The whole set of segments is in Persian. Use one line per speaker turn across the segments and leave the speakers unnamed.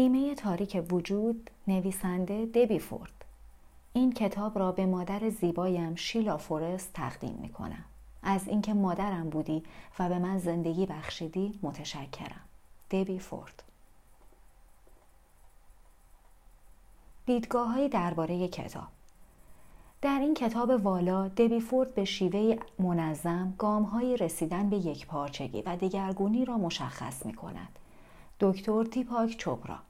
نیمه تاریک وجود نویسنده دبی فورد. این کتاب را به مادر زیبایم شیلا فورست تقدیم می کنم از اینکه مادرم بودی و به من زندگی بخشیدی متشکرم. دبی فورد. دیدگاه درباره کتاب. در این کتاب والا دبی فورد به شیوه منظم گام های رسیدن به یک پارچگی و دگرگونی را مشخص می کند. دکتر تیپاک چوبرا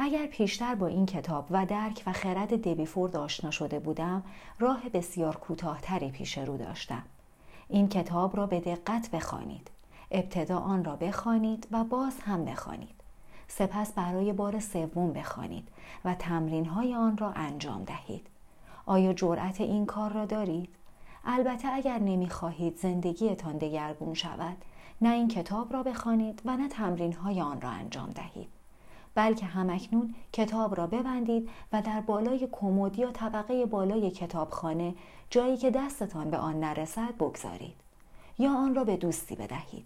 اگر پیشتر با این کتاب و درک و خرد دبی فورد آشنا شده بودم راه بسیار کوتاهتری پیش رو داشتم. این کتاب را به دقت بخوانید. ابتدا آن را بخوانید و باز هم بخوانید. سپس برای بار سوم بخوانید و تمرین های آن را انجام دهید. آیا جرأت این کار را دارید؟ البته اگر نمی‌خواهید زندگیتان دگرگون شود نه این کتاب را بخوانید و نه تمرین های آن را انجام دهید. بلکه همکنون کتاب را ببندید و در بالای کمد یا طبقه بالای کتابخانه جایی که دستتان به آن نرسد بگذارید یا آن را به دوستی بدهید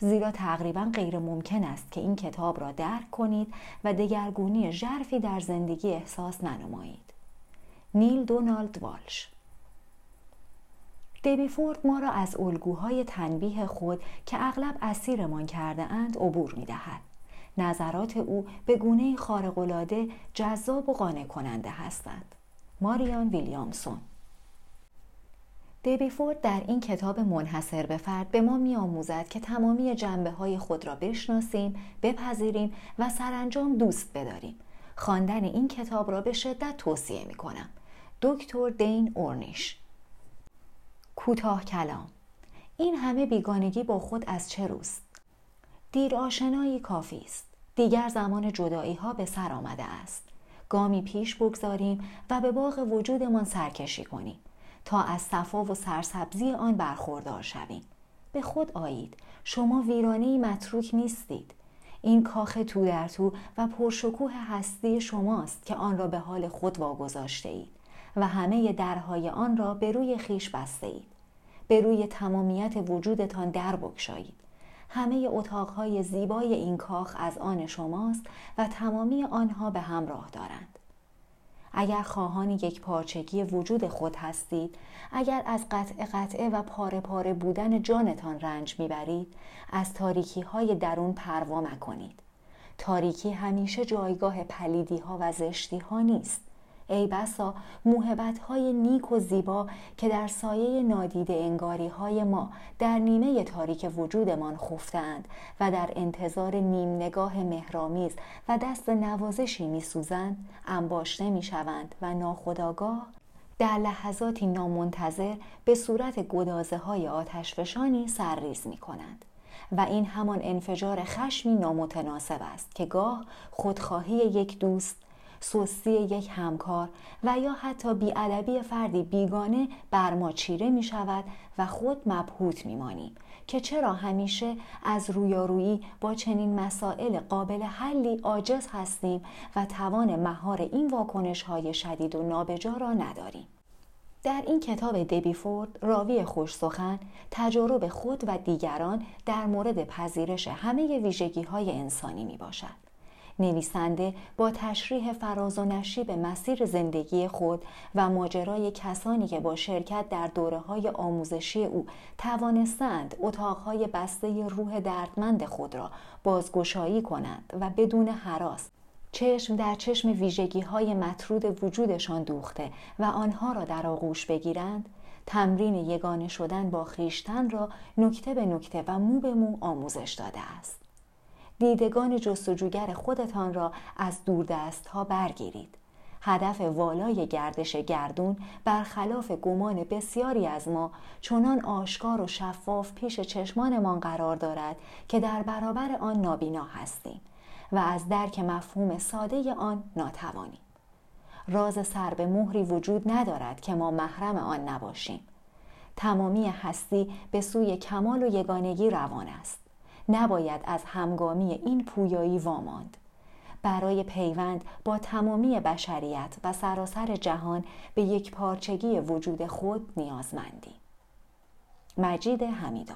زیرا تقریبا غیر ممکن است که این کتاب را درک کنید و دگرگونی ژرفی در زندگی احساس ننمایید. نیل دونالد والش دیبی فورد ما را از الگوهای تنبیه خود که اغلب اسیرمان کرده اند عبور می دهد. نظرات او به گونه خارق‌العاده جذاب و قانع کننده هستند. ماریان ویلیامسون دیبی فورد در این کتاب منحصر به فرد به ما می آموزد که تمامی جنبه های خود را بشناسیم، بپذیریم و سرانجام دوست بداریم. خواندن این کتاب را به شدت توصیه می کنم. دکتر دین اورنیش کوتاه کلام این همه بیگانگی با خود از چه روست؟ دیر آشنایی کافی است. دیگر زمان جدایی ها به سر آمده است. گامی پیش بگذاریم و به باغ وجودمان سرکشی کنیم. تا از صفا و سرسبزی آن برخوردار شویم به خود آیید شما ویرانه متروک نیستید این کاخ تو در تو و پرشکوه هستی شماست که آن را به حال خود واگذاشته اید و همه درهای آن را به روی خیش بسته اید به روی تمامیت وجودتان در بکشایید همه اتاقهای زیبای این کاخ از آن شماست و تمامی آنها به همراه دارند. اگر خواهان یک پارچگی وجود خود هستید اگر از قطع قطعه و پاره پاره بودن جانتان رنج می‌برید از تاریکی های درون پروا مکنید. تاریکی همیشه جایگاه پلیدی ها و زشتی ها نیست. ای بسا موهبت های نیک و زیبا که در سایه نادیده انگاری های ما در نیمه تاریک وجودمان خفتند و در انتظار نیم نگاه مهرامیز و دست نوازشی میسوزند انباشته می‌شوند و ناخداگاه در لحظاتی نامنتظر به صورت گدازه های آتشفشانی سرریز می کنند. و این همان انفجار خشمی نامتناسب است که گاه خودخواهی یک دوست سستی یک همکار و یا حتی بیادبی فردی بیگانه بر ما چیره می شود و خود مبهوت می مانیم که چرا همیشه از رویارویی با چنین مسائل قابل حلی عاجز هستیم و توان مهار این واکنش های شدید و نابجا را نداریم. در این کتاب دبی فورد راوی خوش سخن تجارب خود و دیگران در مورد پذیرش همه ویژگی های انسانی می باشد. نویسنده با تشریح فراز و نشیب مسیر زندگی خود و ماجرای کسانی که با شرکت در دوره های آموزشی او توانستند اتاقهای بسته روح دردمند خود را بازگشایی کنند و بدون حراس چشم در چشم ویژگی های مطرود وجودشان دوخته و آنها را در آغوش بگیرند تمرین یگانه شدن با خیشتن را نکته به نکته و مو به مو آموزش داده است. دیدگان جستجوگر خودتان را از دوردست ها برگیرید. هدف والای گردش گردون برخلاف گمان بسیاری از ما چنان آشکار و شفاف پیش چشمانمان قرار دارد که در برابر آن نابینا هستیم و از درک مفهوم ساده آن ناتوانیم. راز سر به مهری وجود ندارد که ما محرم آن نباشیم. تمامی هستی به سوی کمال و یگانگی روان است. نباید از همگامی این پویایی واماند. برای پیوند با تمامی بشریت و سراسر جهان به یک پارچگی وجود خود نیازمندی مجید حمیدا